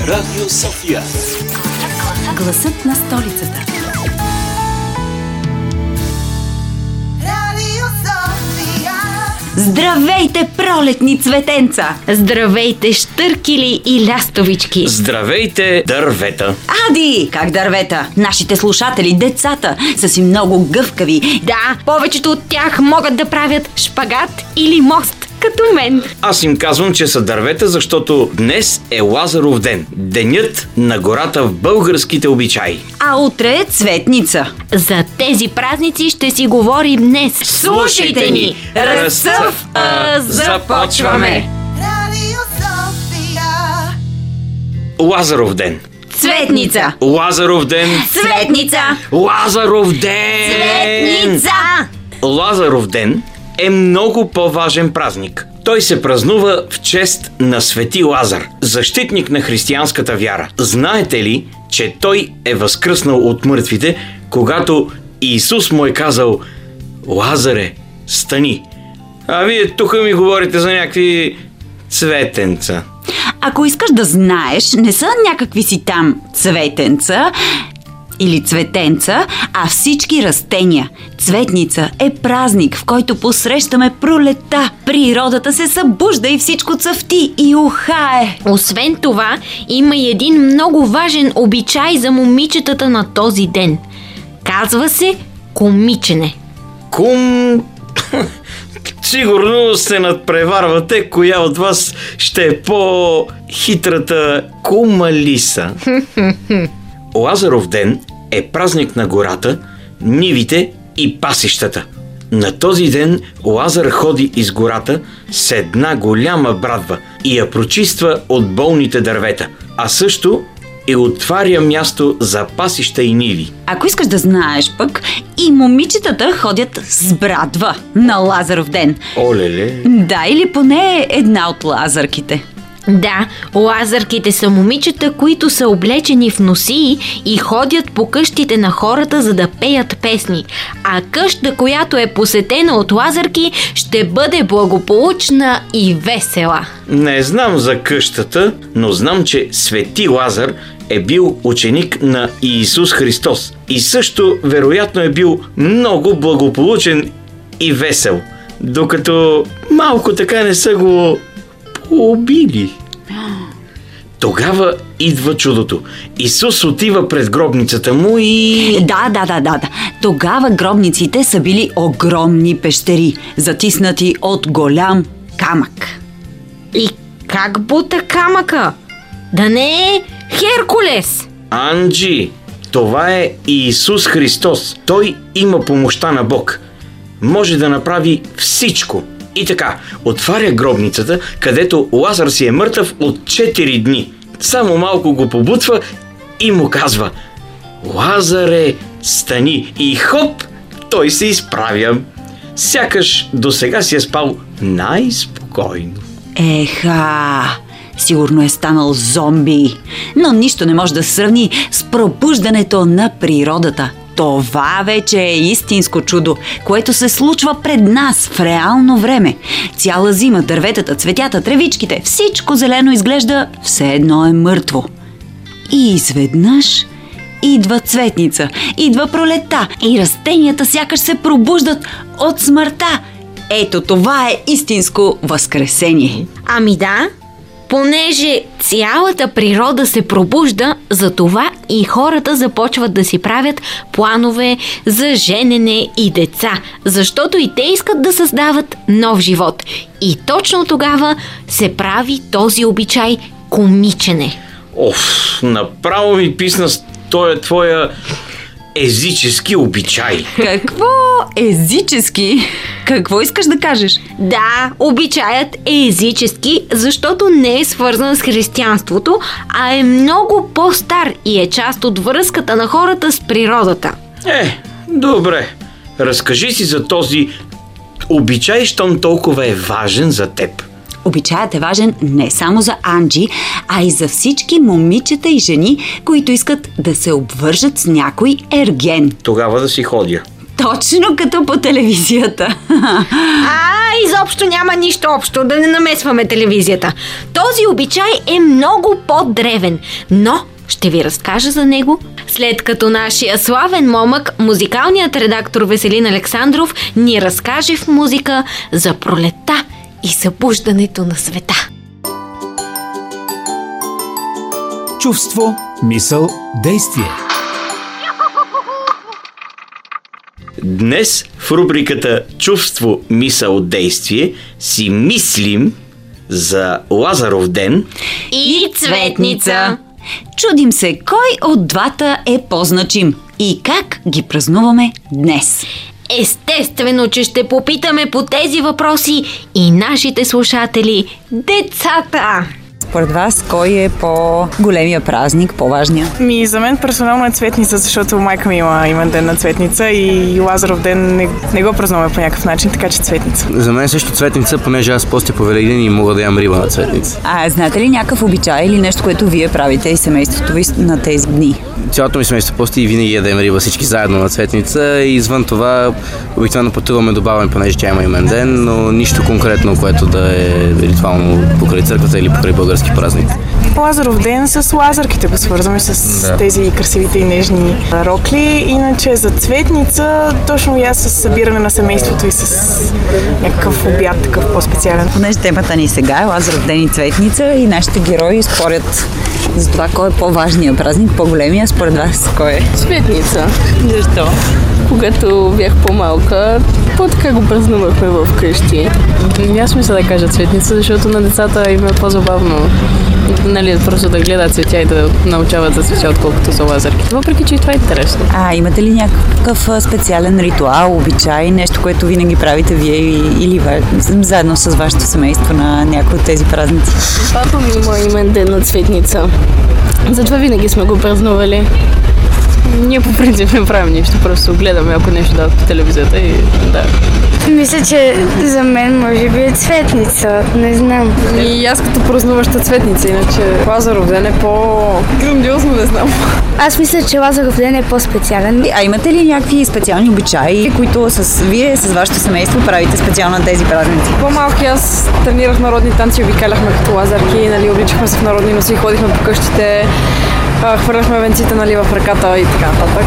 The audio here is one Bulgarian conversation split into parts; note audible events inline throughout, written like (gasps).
Радио София. Гласът на столицата. Здравейте, пролетни цветенца! Здравейте, штъркили и лястовички! Здравейте, дървета! Ади! Как дървета? Нашите слушатели, децата, са си много гъвкави. Да, повечето от тях могат да правят шпагат или мост, като мен. Аз им казвам, че са дървета, защото днес е Лазаров ден. Денят на гората в българските обичаи. А утре е цветница. За тези празници ще си говорим днес. Слушайте ни! Разсъв, започваме! Лазаров ден! Цветница! Лазаров ден! Цветница! Лазаров ден! Цветница! Лазаров ден е много по-важен празник. Той се празнува в чест на Свети Лазар, защитник на християнската вяра. Знаете ли, че той е възкръснал от мъртвите, когато Исус му е казал Лазаре, стани. А вие тук ми говорите за някакви цветенца. Ако искаш да знаеш, не са някакви си там цветенца или цветенца, а всички растения. Цветница е празник, в който посрещаме пролета. Природата се събужда и всичко цъфти и ухае. Освен това, има и един много важен обичай за момичетата на този ден. Казва се комичене. Кум... (laughs) Сигурно се надпреварвате, коя от вас ще е по-хитрата кумалиса. (laughs) Лазаров ден е празник на гората, нивите и пасищата. На този ден Лазар ходи из гората с една голяма брадва и я прочиства от болните дървета, а също и отваря място за пасища и ниви. Ако искаш да знаеш пък, и момичетата ходят с брадва на Лазаров ден. Олеле! Да, или поне една от лазарките. Да, лазарките са момичета, които са облечени в носии и ходят по къщите на хората, за да пеят песни. А къща, която е посетена от лазарки, ще бъде благополучна и весела. Не знам за къщата, но знам, че Свети Лазар е бил ученик на Иисус Христос и също вероятно е бил много благополучен и весел, докато малко така не са го убили. (gasps) Тогава идва чудото. Исус отива пред гробницата му и... Да, да, да, да, да. Тогава гробниците са били огромни пещери, затиснати от голям камък. И как бута камъка? Да не е Херкулес! Анджи, това е Иисус Христос. Той има помощта на Бог. Може да направи всичко. И така, отваря гробницата, където Лазар си е мъртъв от 4 дни. Само малко го побутва и му казва Лазаре, стани! И хоп, той се изправя. Сякаш до сега си е спал най-спокойно. Еха, сигурно е станал зомби. Но нищо не може да сравни с пробуждането на природата. Това вече е истинско чудо, което се случва пред нас в реално време. Цяла зима дърветата, цветята, тревичките, всичко зелено изглежда все едно е мъртво. И изведнъж идва цветница, идва пролета и растенията сякаш се пробуждат от смъртта. Ето това е истинско възкресение. Ами да, понеже цялата природа се пробужда, затова и хората започват да си правят планове за женене и деца, защото и те искат да създават нов живот. И точно тогава се прави този обичай комичене. Оф, направо ми писна с този твоя езически обичай. Какво езически? Какво искаш да кажеш? Да, обичаят е езически, защото не е свързан с християнството, а е много по-стар и е част от връзката на хората с природата. Е, добре. Разкажи си за този обичай, щом толкова е важен за теб. Обичаят е важен не само за Анджи, а и за всички момичета и жени, които искат да се обвържат с някой ерген. Тогава да си ходя. Точно като по телевизията. А, изобщо няма нищо общо, да не намесваме телевизията. Този обичай е много по-древен, но ще ви разкажа за него, след като нашия славен момък, музикалният редактор Веселин Александров, ни разкаже в музика за пролета и събуждането на света. Чувство, мисъл, действие. Днес в рубриката Чувство, мисъл, действие си мислим за Лазаров ден И цветница. Чудим се кой от двата е по-значим и как ги празнуваме днес. Естествено, че ще попитаме по тези въпроси и нашите слушатели, децата. Според вас, кой е по-големия празник, по-важния? Ми, за мен персонално е цветница, защото майка ми има имен ден на цветница и Лазаров ден не, не го празнуваме по някакъв начин, така че цветница. За мен също цветница, понеже аз постя по Великден и мога да ям риба на цветница. А знаете ли някакъв обичай или нещо, което вие правите и семейството ви на тези дни? Цялото ми семейство пости и винаги ядем риба всички заедно на цветница и извън това обикновено пътуваме до понеже тя има имен ден, но нищо конкретно, което да е ритуално покрай църквата или покрай български празник. Лазаров ден с лазарките го свързваме с Да. тези красивите и нежни рокли. Иначе за цветница, точно и аз с събиране на семейството и с някакъв обяд, такъв по-специален. Понеже темата ни сега е Лазаров ден и Цветница и нашите герои спорят за това кой е по-важният празник, по-големия според вас кой е. Цветница. Защо? Когато бях по-малка, по-така го празнувахме в къщи. Няма смисъл да кажа цветница, защото на децата им е по-забавно. Нали, просто да гледат цветя и да научават за цветя, отколкото за лазарки. Въпреки, че и това е интересно. А имате ли някакъв специален ритуал, обичай, нещо, което винаги правите вие или заедно с вашето семейство на някои от тези празници? Папа ми има имен ден на цветница. Затова винаги сме го празнували. Ние по принцип не правим нищо, просто гледаме ако нещо дават по телевизията и да. Мисля, че за мен може би е цветница. Не знам. И аз като празнуваща цветница, иначе Лазаров ден е по-грандиозно, не знам. Аз мисля, че Лазаров ден е по-специален. А имате ли някакви специални обичаи, които с, вие с вашето семейство правите специално на тези празници? По-малки аз тренирах народни танци, обикаляхме като лазарки, нали, обличахме се в народни носи, ходихме по къщите, а, хвърляхме венците нали, в ръката и така нататък.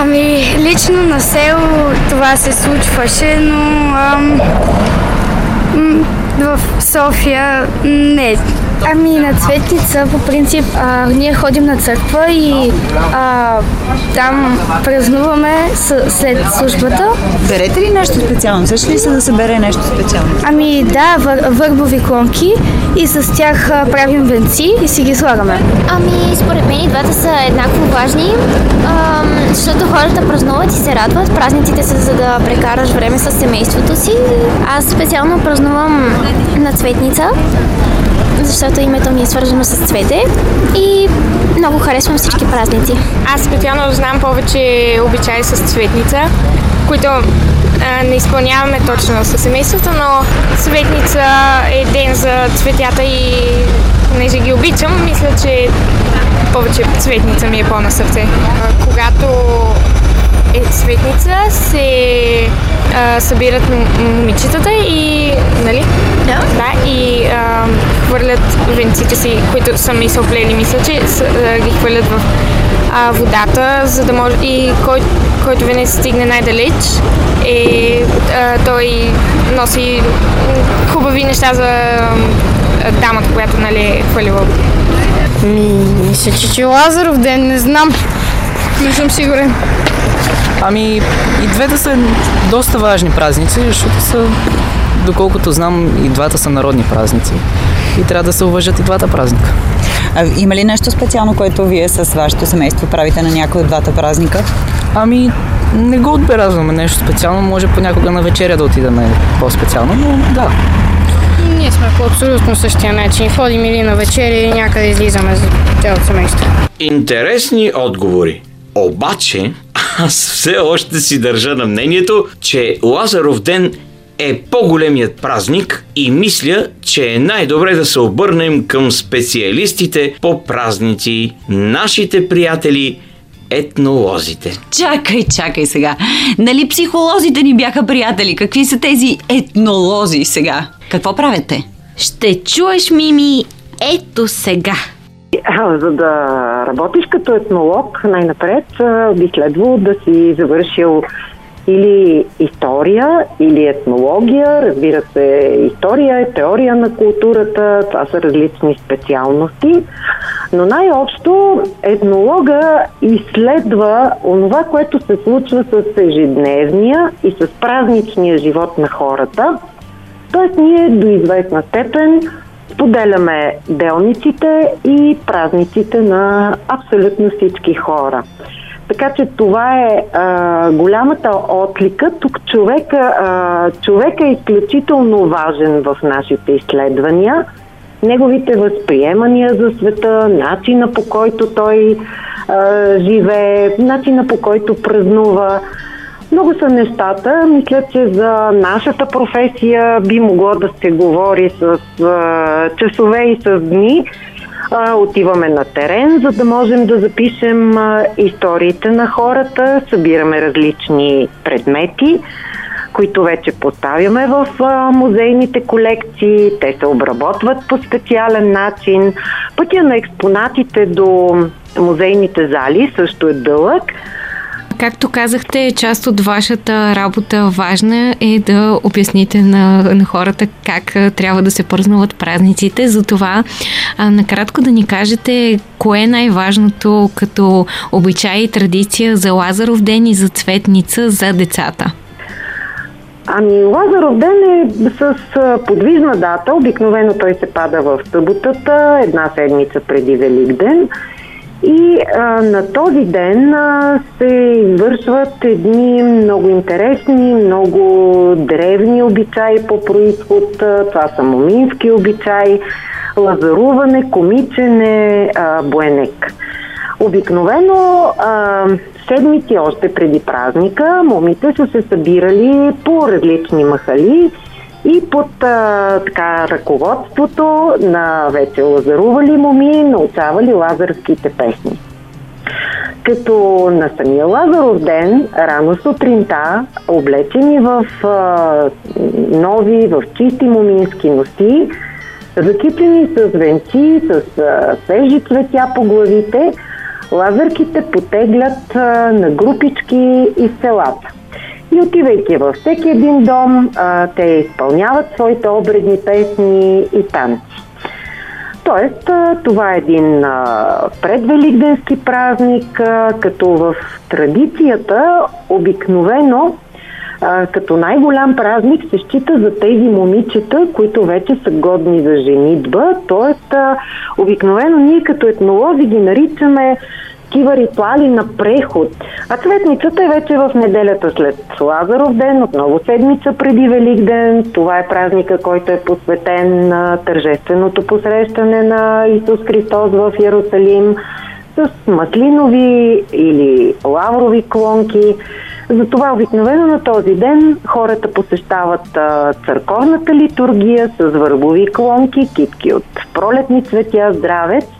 Ами, лично на село това се случваше, но ам, в София не. Ами на Цветница по принцип а, ние ходим на църква и а, там празнуваме с, след службата. Берете ли нещо специално? Също ли се да се бере нещо специално? Ами да, вър, върбови клонки и с тях а, правим венци и си ги слагаме. Ами, според мен и двата са еднакво важни, ам, защото хората празнуват и се радват. Празниците са за да прекараш време с семейството си. Аз специално празнувам на цветница, защото името ми е свързано с цвете и много харесвам всички празници. Аз специално знам повече обичаи с цветница, които а, не изпълняваме точно със семейството, но цветница е ден за цветята и понеже ги обичам, мисля, че повече цветница ми е по-на сърце. Когато е цветница, се а, събират момичетата и, нали? Да. Да, и а, хвърлят венците си, които са ми се оплели, мисля, че с, а, ги хвърлят в а, водата, за да може и кой, който венец стигне най-далеч, е, а, той носи хубави неща за а, дамата, която нали, е хвърлила. Мисля, че, че Лазаров ден, не знам. Не съм сигурен. Ами и двете са доста важни празници, защото са, доколкото знам, и двата са народни празници. И трябва да се уважат и двата празника. А, има ли нещо специално, което вие с вашето семейство правите на някой от двата празника? Ами, не го отбелязваме нещо специално, може понякога на вечеря да отидем по-специално, но да. Ние сме по абсолютно същия начин. Ходим или на вечеря, или някъде излизаме за цялото семейство. Интересни отговори. Обаче, аз все още си държа на мнението, че Лазаров ден е по-големият празник и мисля, че е най-добре да се обърнем към специалистите по празници, нашите приятели етнолозите. Чакай, чакай сега. Нали психолозите ни бяха приятели? Какви са тези етнолози сега? Какво правят те? Ще чуеш, Мими, ето сега. За да работиш като етнолог, най-напред би следвало да си завършил или история, или етнология. Разбира се, история е теория на културата, това са различни специалности. Но най-общо етнолога изследва онова, което се случва с ежедневния и с празничния живот на хората. Тоест ние до известна степен споделяме делниците и празниците на абсолютно всички хора. Така че това е а, голямата отлика. Тук човека, а, човека е изключително важен в нашите изследвания. Неговите възприемания за света, начина по който той а, живее, начина по който празнува. Много са нещата. Мисля, че за нашата професия би могло да се говори с а, часове и с дни. А, отиваме на терен, за да можем да запишем а, историите на хората, събираме различни предмети, които вече поставяме в а, музейните колекции. Те се обработват по специален начин. Пътя на експонатите до музейните зали също е дълъг. Както казахте, част от вашата работа важна е да обясните на, на хората как трябва да се празнуват празниците. Затова а, накратко да ни кажете кое е най-важното като обичай и традиция за Лазаров ден и за Цветница за децата. Ами Лазаров ден е с подвижна дата. Обикновено той се пада в съботата, една седмица преди Великден. И а, на този ден а, се извършват едни много интересни, много древни обичаи по происход. Това са момински обичаи, лазаруване, комичене, а, буенек. Обикновено а, седмици още преди празника момите са се събирали по различни махали и под а, така, ръководството на вече лазарували моми научавали лазарските песни. Като на самия Лазаров ден, рано сутринта, облечени в а, нови, в чисти момински носи, закичени с венци, с а, свежи цветя по главите, лазърките потеглят а, на групички из селата. И отивайки във всеки един дом, а, те изпълняват своите обредни песни и танци. Тоест, това е един предвеликденски празник, като в традицията обикновено като най-голям празник се счита за тези момичета, които вече са годни за женитба. Тоест, обикновено ние като етнолози ги наричаме такива ритуали на преход. А цветницата е вече в неделята след Лазаров ден, отново седмица преди Великден. Това е празника, който е посветен на тържественото посрещане на Исус Христос в Иерусалим с маслинови или лаврови клонки. Затова обикновено на този ден хората посещават а, църковната литургия с върбови клонки, китки от пролетни цветя, здравец.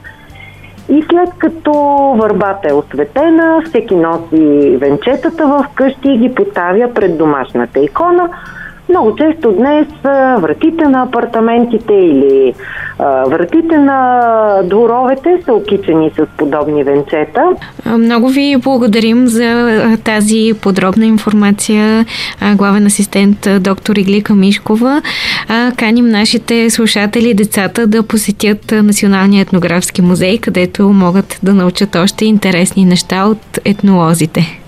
И след като върбата е осветена, всеки носи венчетата в къщи и ги поставя пред домашната икона. Много често днес вратите на апартаментите или вратите на дворовете са окичени с подобни венчета. Много ви благодарим за тази подробна информация, главен асистент доктор Иглика Мишкова. Каним нашите слушатели и децата да посетят Националния етнографски музей, където могат да научат още интересни неща от етнолозите.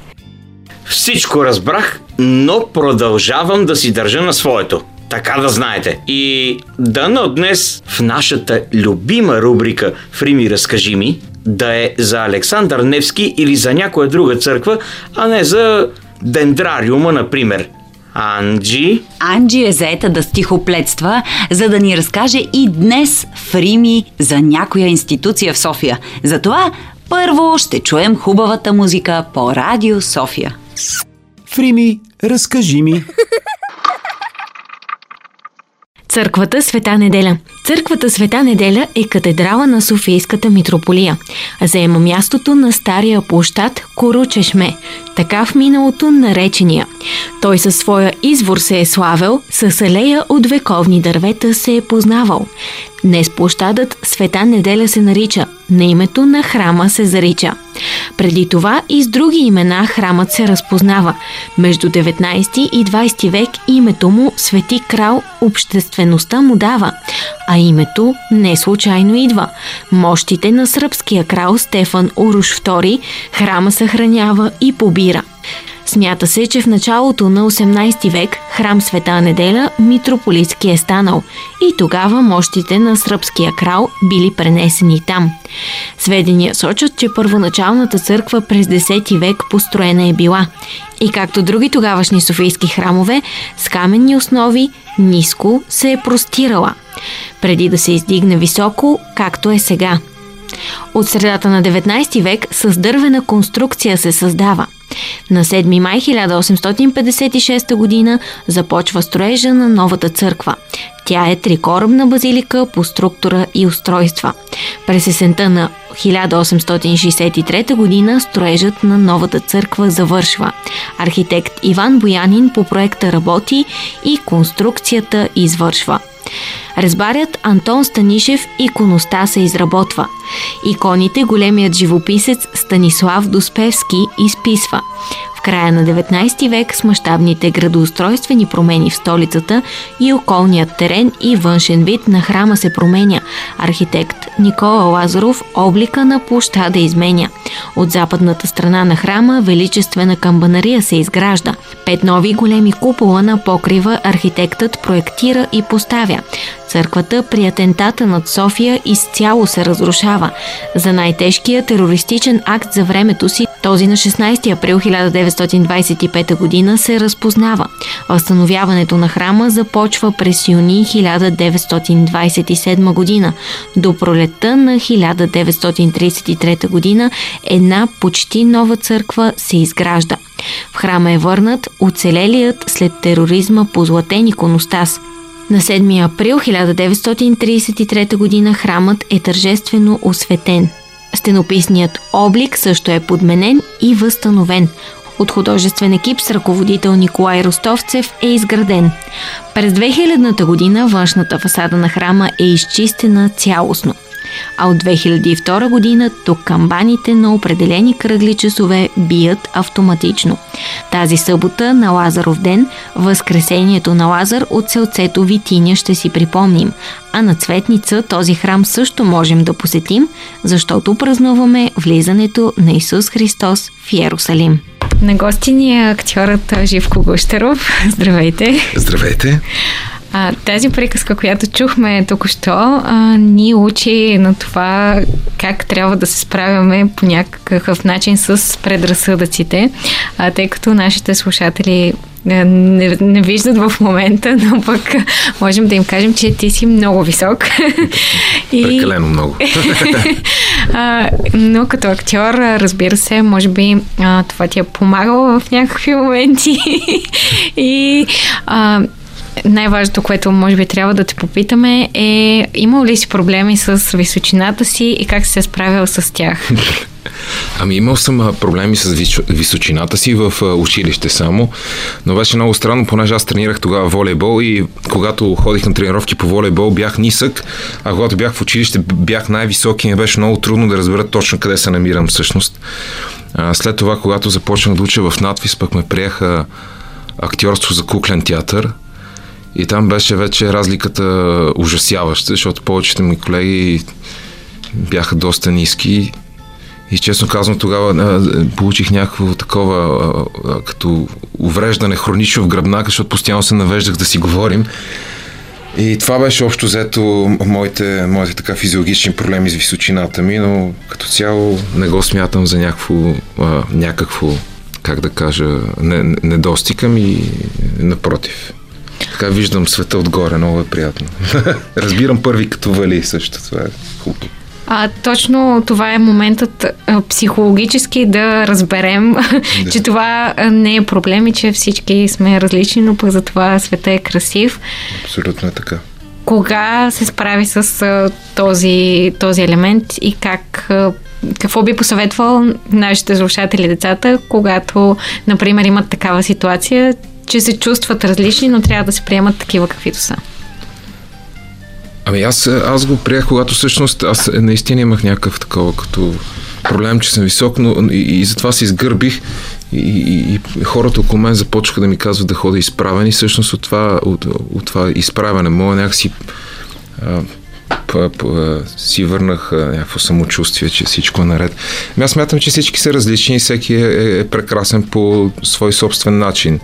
Всичко разбрах, но продължавам да си държа на своето. Така да знаете. И дано днес в нашата любима рубрика Фрими разкажи ми да е за Александър Невски или за някоя друга църква, а не за дендрариума, например. Анджи, Анджи е заета да стихоплетства, за да ни разкаже и днес в Рими за някоя институция в София. Затова първо ще чуем хубавата музика по Радио София. Фрими, разкажи ми. Църквата Света Неделя Църквата Света Неделя е катедрала на Софийската митрополия. Заема мястото на стария площад Коручешме, така в миналото наречения. Той със своя извор се е славил, с алея от вековни дървета се е познавал. Днес площадът Света Неделя се нарича, на името на храма се зарича. Преди това и с други имена храмът се разпознава. Между 19 и 20 век името му Свети крал обществеността му дава, а името не случайно идва. Мощите на сръбския крал Стефан Уруш II храма съхранява и побира. Смята се, че в началото на 18 век храм Света Неделя митрополитски е станал и тогава мощите на сръбския крал били пренесени там. Сведения сочат, че първоначалната църква през 10 век построена е била и както други тогавашни софийски храмове, с каменни основи ниско се е простирала, преди да се издигне високо, както е сега. От средата на 19 век с дървена конструкция се създава – на 7 май 1856 година започва строежа на новата църква. Тя е трикорабна базилика по структура и устройства. През есента на 1863 година строежът на новата църква завършва. Архитект Иван Боянин по проекта работи и конструкцията извършва. Резбарят Антон Станишев иконоста се изработва. Иконите големият живописец Станислав Доспевски изписва. В края на 19 век с мащабните градоустройствени промени в столицата и околният терен и външен вид на храма се променя. Архитект Никола Лазаров облика на площада изменя. От западната страна на храма величествена камбанария се изгражда. Пет нови големи купола на покрива архитектът проектира и поставя. Църквата при атентата над София изцяло се разрушава. За най-тежкия терористичен акт за времето си, този на 16 април 1925 година, се разпознава. Възстановяването на храма започва през юни 1927 година. До пролетта на 1933 година една почти нова църква се изгражда. В храма е върнат оцелелият след тероризма позлатен иконостас – на 7 април 1933 г. храмът е тържествено осветен. Стенописният облик също е подменен и възстановен. От художествен екип с ръководител Николай Ростовцев е изграден. През 2000-та година външната фасада на храма е изчистена цялостно – а от 2002 година тук камбаните на определени кръгли часове бият автоматично. Тази събота на Лазаров ден, възкресението на Лазар от селцето Витиня ще си припомним, а на Цветница този храм също можем да посетим, защото празнуваме влизането на Исус Христос в Иерусалим. На гости ни е актьорът Живко Гущеров. (laughs) Здравейте! Здравейте! А, тази приказка, която чухме току-що, а, ни учи на това как трябва да се справяме по някакъв начин с предразсъдъците, а, тъй като нашите слушатели не, не виждат в момента, но пък можем да им кажем, че ти си много висок. (laughs) И... Прекалено много. (laughs) а, но като актьор, разбира се, може би а, това ти е помагало в някакви моменти. (laughs) и а, най-важното, което може би трябва да те попитаме е имал ли си проблеми с височината си и как си се справил с тях? (laughs) Ами имал съм проблеми с височината си в училище само, но беше много странно, понеже аз тренирах тогава волейбол и когато ходих на тренировки по волейбол бях нисък, а когато бях в училище бях най-висок и ми беше много трудно да разбера точно къде се намирам всъщност. След това, когато започнах да уча в надвис, пък ме приеха актьорство за куклен театър – и там беше вече разликата ужасяваща, защото повечето ми колеги бяха доста ниски. И честно казвам, тогава получих някакво такова като увреждане хронично в гръбнака, защото постоянно се навеждах да си говорим. И това беше общо взето моите, моите така физиологични проблеми с височината ми, но като цяло не го смятам за някакво, а, някакво как да кажа, недостига ми, напротив. Така виждам света отгоре, много е приятно. (laughs) Разбирам първи като вали също, това е хубаво. А, точно това е моментът а, психологически да разберем, (laughs) да. че това не е проблем и че всички сме различни, но пък за това света е красив. Абсолютно е така. кога се справи с а, този, този елемент и как а, какво би посъветвал нашите слушатели децата, когато, например, имат такава ситуация, че се чувстват различни, но трябва да се приемат такива каквито са? Ами аз, аз го приех, когато всъщност аз наистина имах някакъв такова като проблем, че съм висок, но и, и затова се изгърбих и, и, и хората около мен започнаха да ми казват да ходя изправени. Всъщност от това, от, от това изправяне мое някакси а, п, п, си върнах някакво самочувствие, че всичко е наред. Ами аз смятам, че всички са различни и всеки е, е прекрасен по свой собствен начин.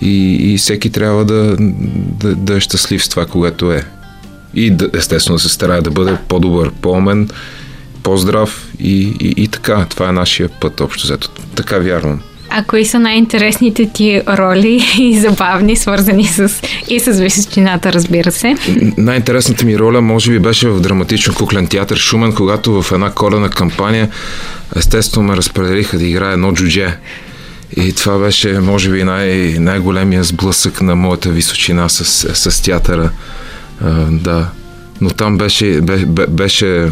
И, и всеки трябва да, да, да е щастлив с това, което е. И да, естествено да се старае да бъде по-добър, по-умен, по-здрав и, и, и така. Това е нашия път, общо взето. Така вярвам. А кои са най-интересните ти роли и забавни, свързани с и с височината, разбира се? Най-интересната ми роля може би беше в драматично куклен театър Шумен, когато в една колена кампания естествено ме разпределиха да играя едно джудже. И това беше, може би, най- най-големия сблъсък на моята височина с, с театъра. А, да. Но там беше, бе, беше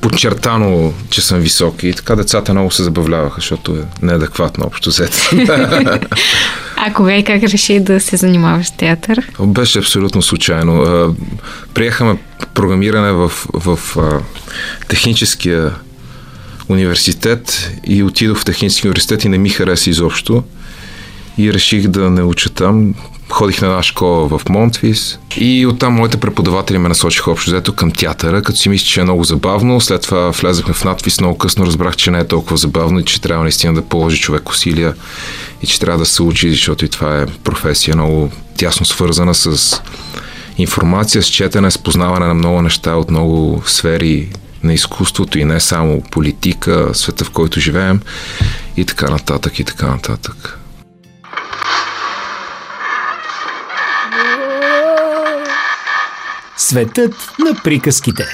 подчертано, че съм висок и така децата много се забавляваха, защото е неадекватно общо взето. (laughs) А кога и как реши да се занимаваш с театър? Беше абсолютно случайно. Приехаме програмиране в, в техническия университет и отидох в техническия университет и не ми хареса изобщо. И реших да не уча там. Ходих на една школа в Монтвис и оттам моите преподаватели ме насочиха общо взето към театъра, като си мисля, че е много забавно. След това влезахме в надвис, много късно разбрах, че не е толкова забавно и че трябва наистина да положи човек усилия и че трябва да се учи, защото и това е професия много тясно свързана с информация, с четене, с познаване на много неща от много сфери на изкуството и не само политика, света в който живеем и така нататък и така нататък. Светът на приказките.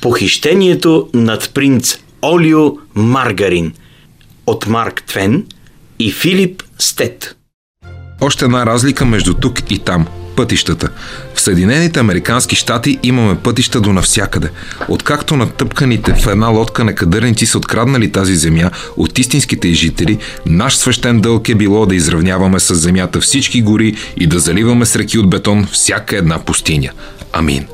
Похищението над принц Олио Маргарин от Марк Твен и Филип Стет. Още една разлика между тук и там – пътищата. В Съединените Американски щати имаме пътища до навсякъде. Откакто натъпканите в една лодка некадърници са откраднали тази земя от истинските жители, наш свещен дълг е било да изравняваме с земята всички гори и да заливаме с реки от бетон всяка една пустиня. Амин.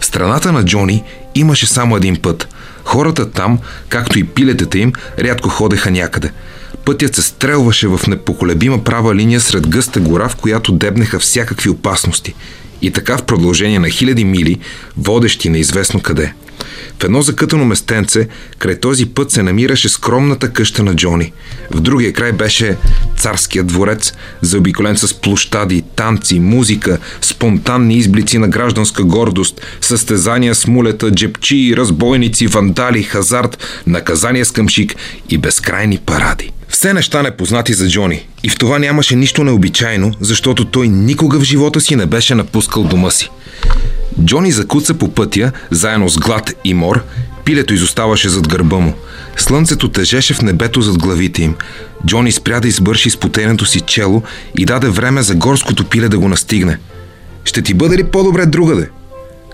В страната на Джони имаше само един път. Хората там, както и пилетата им, рядко ходеха някъде – Пътят се стрелваше в непоколебима права линия сред гъста гора, в която дебнеха всякакви опасности. И така в продължение на хиляди мили, водещи неизвестно къде. В едно закътано местенце, край този път се намираше скромната къща на Джони. В другия край беше царският дворец, заобиколен с площади, танци, музика, спонтанни изблици на гражданска гордост, състезания с мулета, джепчи, разбойници, вандали, хазарт, наказания с къмшик и безкрайни паради. Все неща непознати за Джони. И в това нямаше нищо необичайно, защото той никога в живота си не беше напускал дома си. Джони закуца по пътя, заедно с глад и мор, пилето изоставаше зад гърба му. Слънцето тежеше в небето зад главите им. Джони спря да избърши спотеното си чело и даде време за горското пиле да го настигне. Ще ти бъде ли по-добре другаде?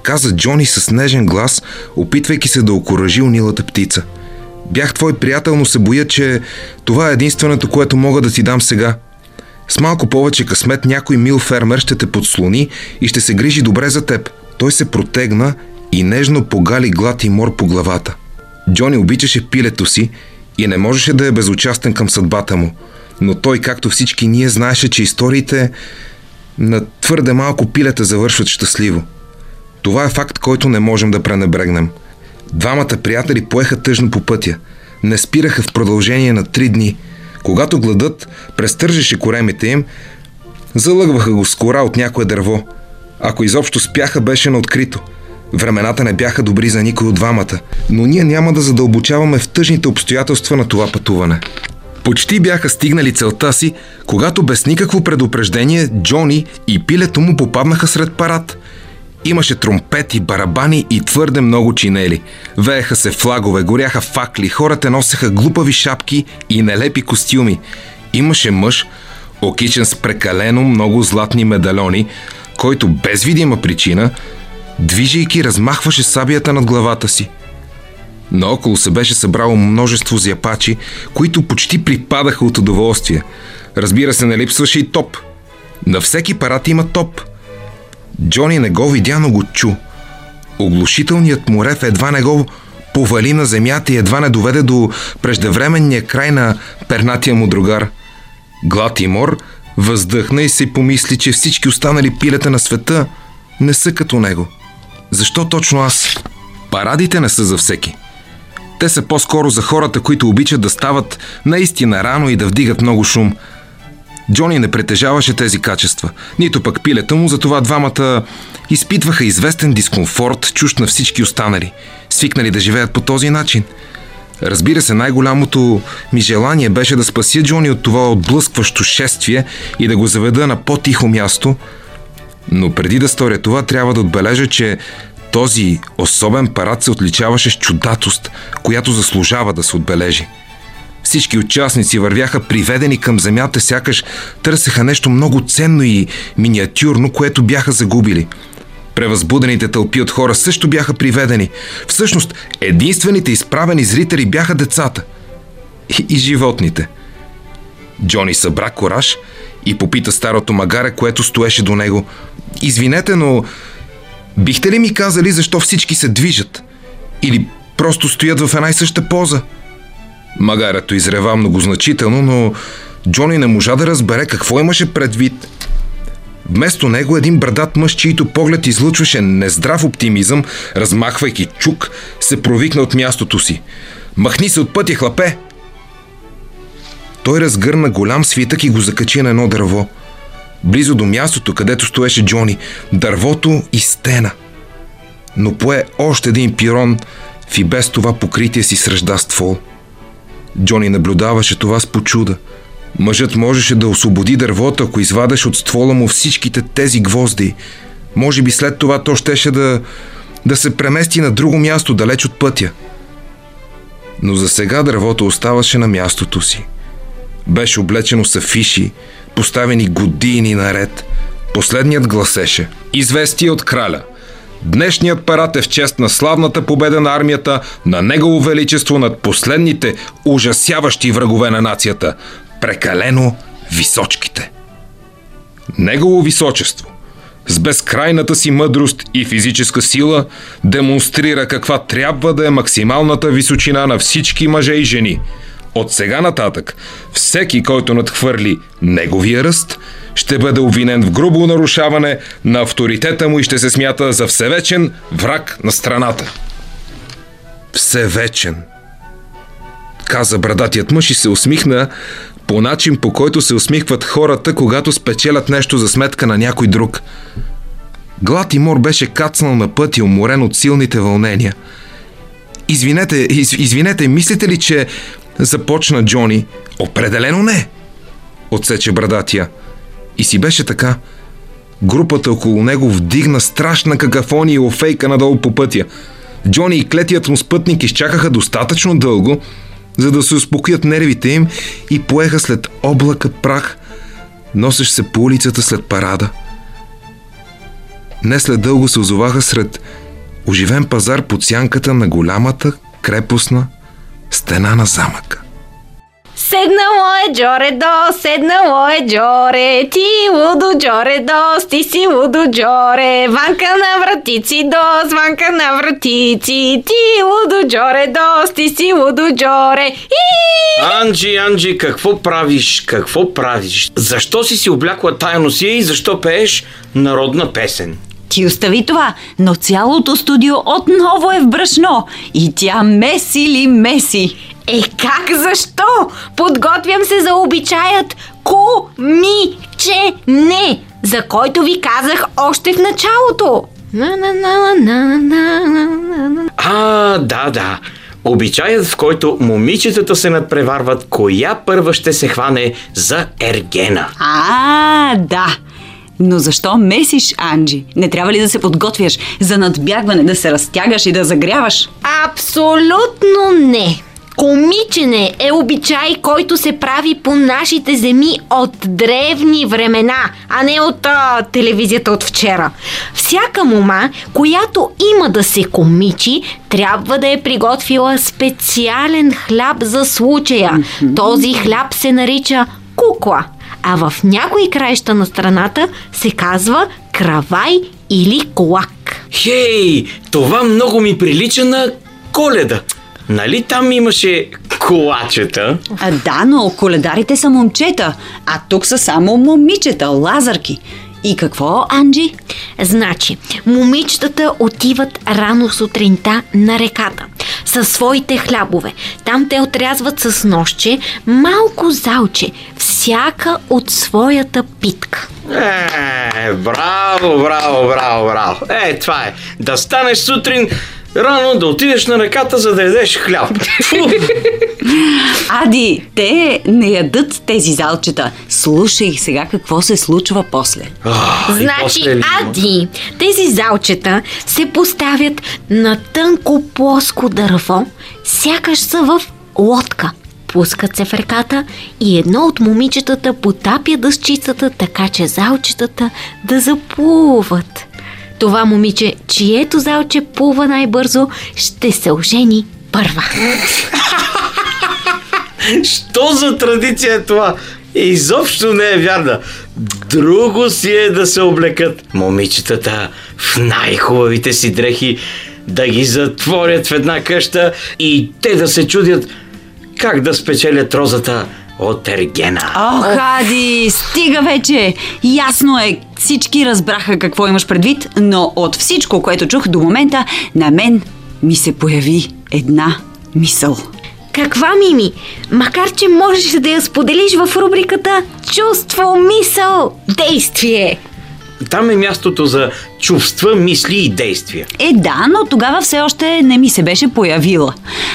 Каза Джони с нежен глас, опитвайки се да окоръжи унилата птица – Бях твой приятел, но се боя, че това е единственото, което мога да ти дам сега. С малко повече късмет някой мил фермер ще те подслони и ще се грижи добре за теб. Той се протегна и нежно погали глад и мор по главата. Джони обичаше пилето си и не можеше да е безучастен към съдбата му. Но той, както всички ние, знаеше, че историите на твърде малко пилета завършват щастливо. Това е факт, който не можем да пренебрегнем – Двамата приятели поеха тъжно по пътя. Не спираха в продължение на три дни. Когато гладът престържеше коремите им, залъгваха го с кора от някое дърво. Ако изобщо спяха, беше на открито. Времената не бяха добри за никой от двамата, но ние няма да задълбочаваме в тъжните обстоятелства на това пътуване. Почти бяха стигнали целта си, когато без никакво предупреждение Джони и пилето му попаднаха сред парад – Имаше тромпети, барабани и твърде много чинели. Вееха се флагове, горяха факли, хората носеха глупави шапки и нелепи костюми. Имаше мъж, окичен с прекалено много златни медальони, който без видима причина, движейки, размахваше сабията над главата си. Наоколо се беше събрало множество зяпачи, които почти припадаха от удоволствие. Разбира се, не липсваше и топ. На всеки парад има топ. Джони не го видя, но го чу. Оглушителният му рев едва не го повали на земята и едва не доведе до преждевременния край на пернатия му другар. Глад и мор въздъхна и се помисли, че всички останали пилета на света не са като него. Защо точно аз? Парадите не са за всеки. Те са по-скоро за хората, които обичат да стават наистина рано и да вдигат много шум. Джони не притежаваше тези качества, нито пък пилета му, затова двамата изпитваха известен дискомфорт, чущ на всички останали, свикнали да живеят по този начин. Разбира се, най-голямото ми желание беше да спася Джони от това отблъскващо шествие и да го заведа на по-тихо място, но преди да сторя това, трябва да отбележа, че този особен парад се отличаваше с чудатост, която заслужава да се отбележи. Всички участници вървяха приведени към земята, сякаш търсеха нещо много ценно и миниатюрно, което бяха загубили. Превъзбудените тълпи от хора също бяха приведени. Всъщност, единствените изправени зрители бяха децата. И, и животните. Джони събра кораж и попита старото магаре, което стоеше до него. Извинете, но бихте ли ми казали защо всички се движат? Или просто стоят в една и съща поза? Магарето изрева многозначително, но Джони не можа да разбере какво имаше предвид. Вместо него един брадат мъж, чийто поглед излъчваше нездрав оптимизъм, размахвайки чук, се провикна от мястото си. Махни се от пътя, хлапе! Той разгърна голям свитък и го закачи на едно дърво. Близо до мястото, където стоеше Джони, дървото и стена. Но пое още един пирон в и без това покритие си срежда ствол. Джони наблюдаваше това с почуда. Мъжът можеше да освободи дървото, ако извадеш от ствола му всичките тези гвозди. Може би след това то щеше да, да се премести на друго място, далеч от пътя. Но за сега дървото оставаше на мястото си. Беше облечено с афиши, поставени години наред. Последният гласеше Известие от краля. Днешният парад е в чест на славната победа на армията на Негово Величество над последните ужасяващи врагове на нацията – прекалено височките. Негово Височество с безкрайната си мъдрост и физическа сила демонстрира каква трябва да е максималната височина на всички мъже и жени – от сега нататък, всеки, който надхвърли неговия ръст, ще бъде обвинен в грубо нарушаване на авторитета му и ще се смята за всевечен враг на страната. Всевечен, каза брадатият мъж и се усмихна по начин, по който се усмихват хората, когато спечелят нещо за сметка на някой друг. Глад и мор беше кацнал на път и уморен от силните вълнения. Извинете, из, извинете, мислите ли, че Започна Джони. Определено не! Отсече брадатия. И си беше така. Групата около него вдигна страшна какафония и офейка надолу по пътя. Джони и клетият му спътник изчакаха достатъчно дълго, за да се успокоят нервите им и поеха след облака прах, носещ се по улицата след парада. Не след дълго се озоваха сред оживен пазар под сянката на голямата крепостна стена на замъка. Седнало е Джоре до, седнало е Джоре, ти лудо Джоре до, ти си лудо Джоре, ванка на вратици до, званка на вратици, ти лудо Джоре до, ти си лудо Джоре. И... Анджи, Анджи, какво правиш? Какво правиш? Защо си си облякла тая носия и защо пееш народна песен? Ти остави това, но цялото студио отново е в брашно и тя меси ли меси. Е как защо? Подготвям се за обичаят ку-ми-че-не, за който ви казах още в началото. А, да, да. Обичаят, в който момичетата се надпреварват, коя първа ще се хване за ергена. А, да. Но защо месиш, Анджи? Не трябва ли да се подготвяш за надбягване, да се разтягаш и да загряваш? Абсолютно не. Комичене е обичай, който се прави по нашите земи от древни времена, а не от а, телевизията от вчера. Всяка мома, която има да се комичи, трябва да е приготвила специален хляб за случая. Този хляб се нарича кукла, а в някои краища на страната се казва кравай или колак. Хей, това много ми прилича на коледа. Нали там имаше колачета? А, да, но коледарите са момчета, а тук са само момичета, лазарки. И какво, Анджи? Значи, момичетата отиват рано сутринта на реката със своите хлябове. Там те отрязват с нощче малко залче, всяка от своята питка. Е, браво, браво, браво, браво. Е, това е. Да станеш сутрин рано, да отидеш на реката, за да ядеш хляб. Фу. (laughs) Ади, те не ядат тези залчета. Слушай сега какво се случва после. А, Значи, после ли има? Ади, тези залчета се поставят на тънко плоско дърво, сякаш са в лодка. Пускат се в реката и едно от момичетата потапя дъсчицата, така че залчетата да заплуват. Това момиче, чието залче плува най-бързо, ще се ожени първа. Що за традиция е това? Изобщо не е вярна. Друго си е да се облекат момичетата в най-хубавите си дрехи, да ги затворят в една къща и те да се чудят как да спечелят розата от Ергена. Ох, Ади, стига вече! Ясно е, всички разбраха какво имаш предвид, но от всичко, което чух до момента, на мен ми се появи една мисъл. Каква мими? Макар, че можеш да я споделиш в рубриката Чувство, мисъл, действие. Там е мястото за чувства, мисли и действия. Е, да, но тогава все още не ми се беше появила.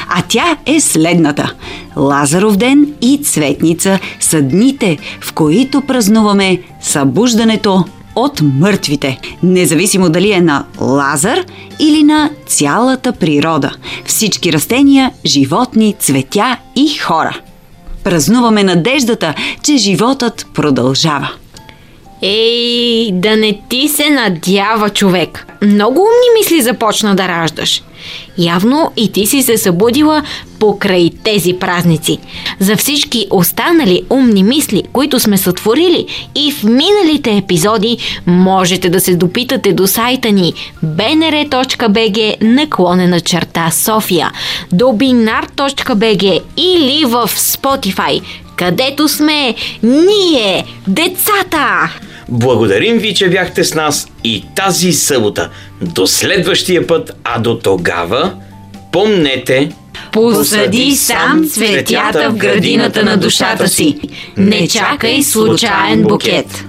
А тя е следната. Лазаров ден и Цветница са дните, в които празнуваме събуждането от мъртвите. Независимо дали е на Лазар или на цялата природа. Всички растения, животни, цветя и хора. Празнуваме надеждата, че животът продължава. Ей, да не ти се надява човек. Много умни мисли започна да раждаш. Явно и ти си се събудила покрай тези празници. За всички останали умни мисли, които сме сътворили и в миналите епизоди, можете да се допитате до сайта ни bnr.bg наклонена черта София, до binar.bg или в Spotify, където сме ние, децата! Благодарим ви, че бяхте с нас и тази събота. До следващия път, а до тогава, помнете... Посади сам цветята в градината на душата си. Не чакай случайен букет.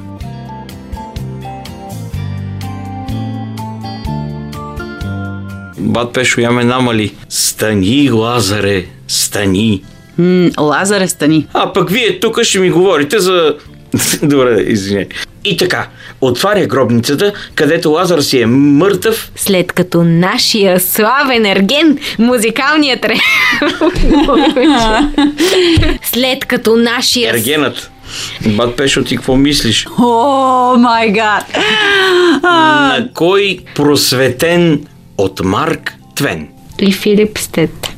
Бат Пешо, я ме намали. Стани, Лазаре, стани. М, Лазаре, стани. А пък вие тук ще ми говорите за... (laughs) Добре, извиняй. И така, отваря гробницата, където Лазар си е мъртъв. След като нашия славен ерген, музикалният ре... (laughs) След като нашия... Ергенът. Бат Пешо, ти какво мислиш? О, май гад! На кой просветен от Марк Твен? И Филип Стет.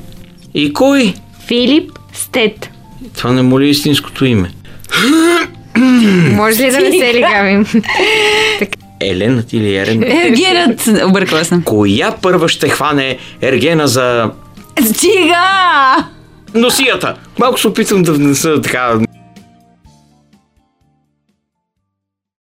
И кой? Филип Стет. Това не му ли е истинското име? Може ли да не се лигавим? Еленът или Ерен? Ергенът! Объркала съм. Коя първа ще хване Ергена за Стига! носията? Малко се опитвам да внеса така